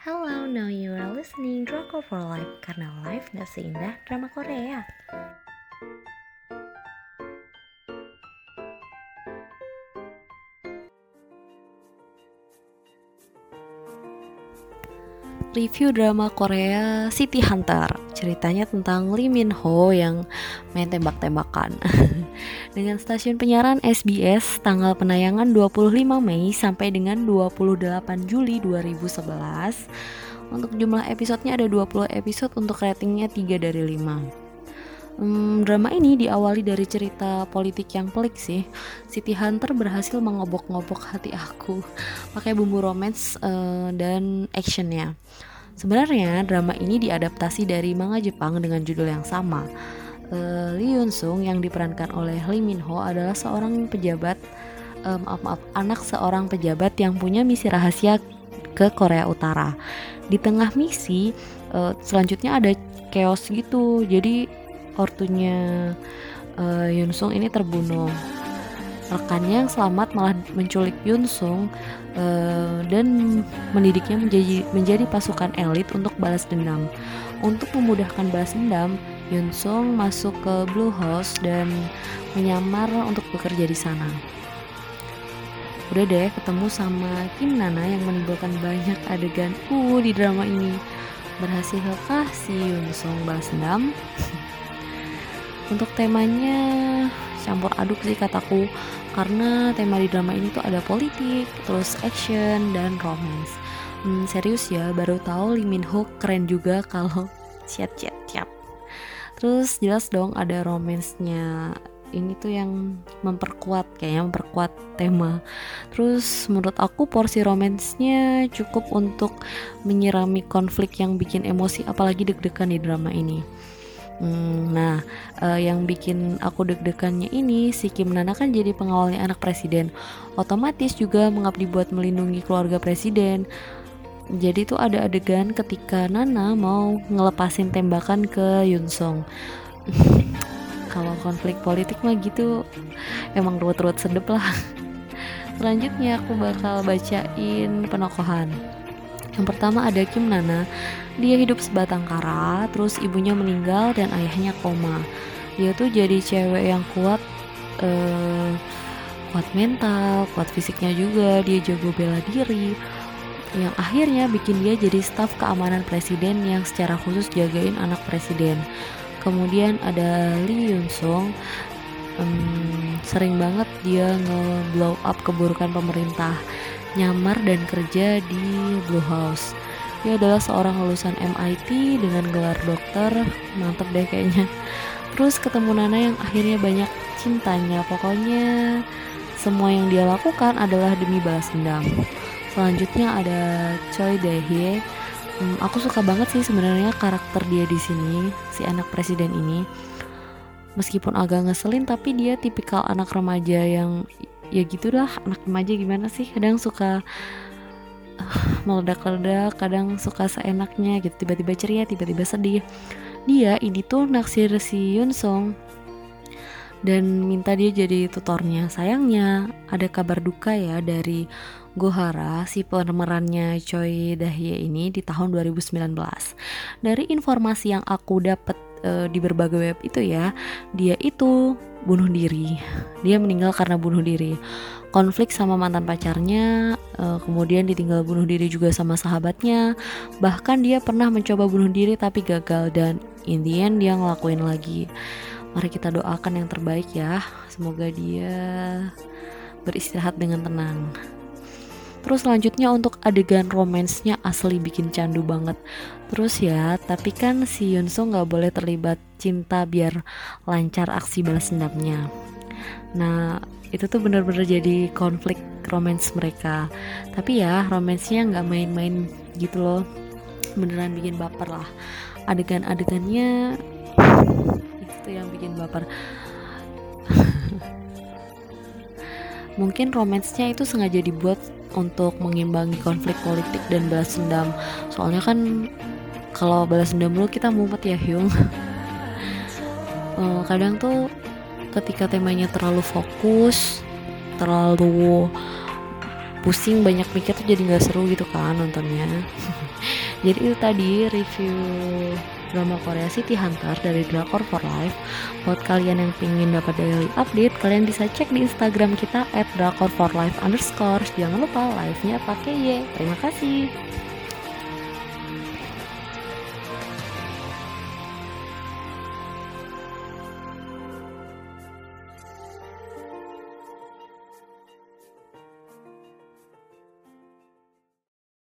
Hello, now you are listening Drama for Life karena life gak seindah drama Korea. Review drama Korea City Hunter. Ceritanya tentang Lee Min Ho yang main tembak-tembakan. Dengan stasiun penyiaran SBS Tanggal penayangan 25 Mei sampai dengan 28 Juli 2011 Untuk jumlah episodenya ada 20 episode Untuk ratingnya 3 dari 5 Hmm, drama ini diawali dari cerita politik yang pelik sih. City Hunter berhasil mengobok-ngobok hati aku pakai bumbu romance uh, dan actionnya. Sebenarnya drama ini diadaptasi dari manga Jepang dengan judul yang sama. Uh, Lee Yoon Sung yang diperankan oleh Lee Min Ho adalah seorang pejabat, uh, maaf maaf, anak seorang pejabat yang punya misi rahasia ke Korea Utara. Di tengah misi, uh, selanjutnya ada chaos gitu. Jadi ortunya uh, Yun Sung ini terbunuh. Rekannya yang selamat malah menculik Yun Sung uh, dan mendidiknya menjadi menjadi pasukan elit untuk balas dendam. Untuk memudahkan balas dendam, Yun Sung masuk ke Blue House dan menyamar untuk bekerja di sana. Udah deh ketemu sama Kim Nana yang menimbulkan banyak adegan uh di drama ini. Berhasilkah si Yun Sung balas dendam? Untuk temanya campur aduk sih kataku karena tema di drama ini tuh ada politik, terus action dan romance. Hmm, serius ya, baru tahu Lee Min Ho keren juga kalau chat chat chat. Terus jelas dong ada romansnya ini tuh yang memperkuat kayaknya memperkuat tema. Terus menurut aku porsi romansnya cukup untuk menyirami konflik yang bikin emosi apalagi deg-degan di drama ini. Hmm, nah, uh, yang bikin aku deg-degannya ini si Kim Nana kan jadi pengawalnya anak presiden. Otomatis juga mengabdi buat melindungi keluarga presiden. Jadi tuh ada adegan ketika Nana mau ngelepasin tembakan ke Yun Song. Kalau konflik politik mah gitu emang ruwet-ruwet sedep lah. Selanjutnya aku bakal bacain penokohan. Yang pertama ada Kim Nana. Dia hidup sebatang kara, terus ibunya meninggal dan ayahnya koma. Dia tuh jadi cewek yang kuat, uh, kuat mental, kuat fisiknya juga. Dia jago bela diri. Yang akhirnya bikin dia jadi staf keamanan presiden yang secara khusus jagain anak presiden. Kemudian ada Lee Yun Sung, um, sering banget dia nge-blow up keburukan pemerintah nyamar dan kerja di Blue House. Dia adalah seorang lulusan MIT dengan gelar dokter, mantep deh kayaknya. Terus ketemu Nana yang akhirnya banyak cintanya, pokoknya semua yang dia lakukan adalah demi balas dendam. Selanjutnya ada Choi Dae-hye. Hmm, aku suka banget sih sebenarnya karakter dia di sini, si anak presiden ini. Meskipun agak ngeselin, tapi dia tipikal anak remaja yang ya gitulah anak remaja gimana sih kadang suka uh, meledak-ledak kadang suka seenaknya gitu tiba-tiba ceria tiba-tiba sedih dia ini tuh naksir si Yun Song dan minta dia jadi tutornya. Sayangnya ada kabar duka ya dari Gohara si pemerannya Choi Dahye ini di tahun 2019. Dari informasi yang aku dapat uh, di berbagai web itu ya, dia itu bunuh diri. Dia meninggal karena bunuh diri. Konflik sama mantan pacarnya, uh, kemudian ditinggal bunuh diri juga sama sahabatnya. Bahkan dia pernah mencoba bunuh diri tapi gagal dan in the end dia ngelakuin lagi. Mari kita doakan yang terbaik ya. Semoga dia beristirahat dengan tenang. Terus selanjutnya untuk adegan romansnya asli bikin candu banget. Terus ya, tapi kan si Yunso nggak boleh terlibat cinta biar lancar aksi balas dendamnya. Nah, itu tuh bener-bener jadi konflik romans mereka. Tapi ya, romansnya nggak main-main gitu loh. Beneran bikin baper lah. Adegan-adegannya itu yang bikin baper. Mungkin romansnya itu sengaja dibuat untuk mengimbangi konflik politik dan balas dendam. Soalnya kan kalau balas dendam dulu kita mumet ya Hyung. Uh, kadang tuh ketika temanya terlalu fokus terlalu pusing banyak mikir tuh jadi nggak seru gitu kan nontonnya. Jadi itu tadi review drama Korea City Hunter dari Drakor for Life. Buat kalian yang pengen dapat daily update kalian bisa cek di Instagram kita at drakor for life underscore. Jangan lupa live nya pakai Y. Terima kasih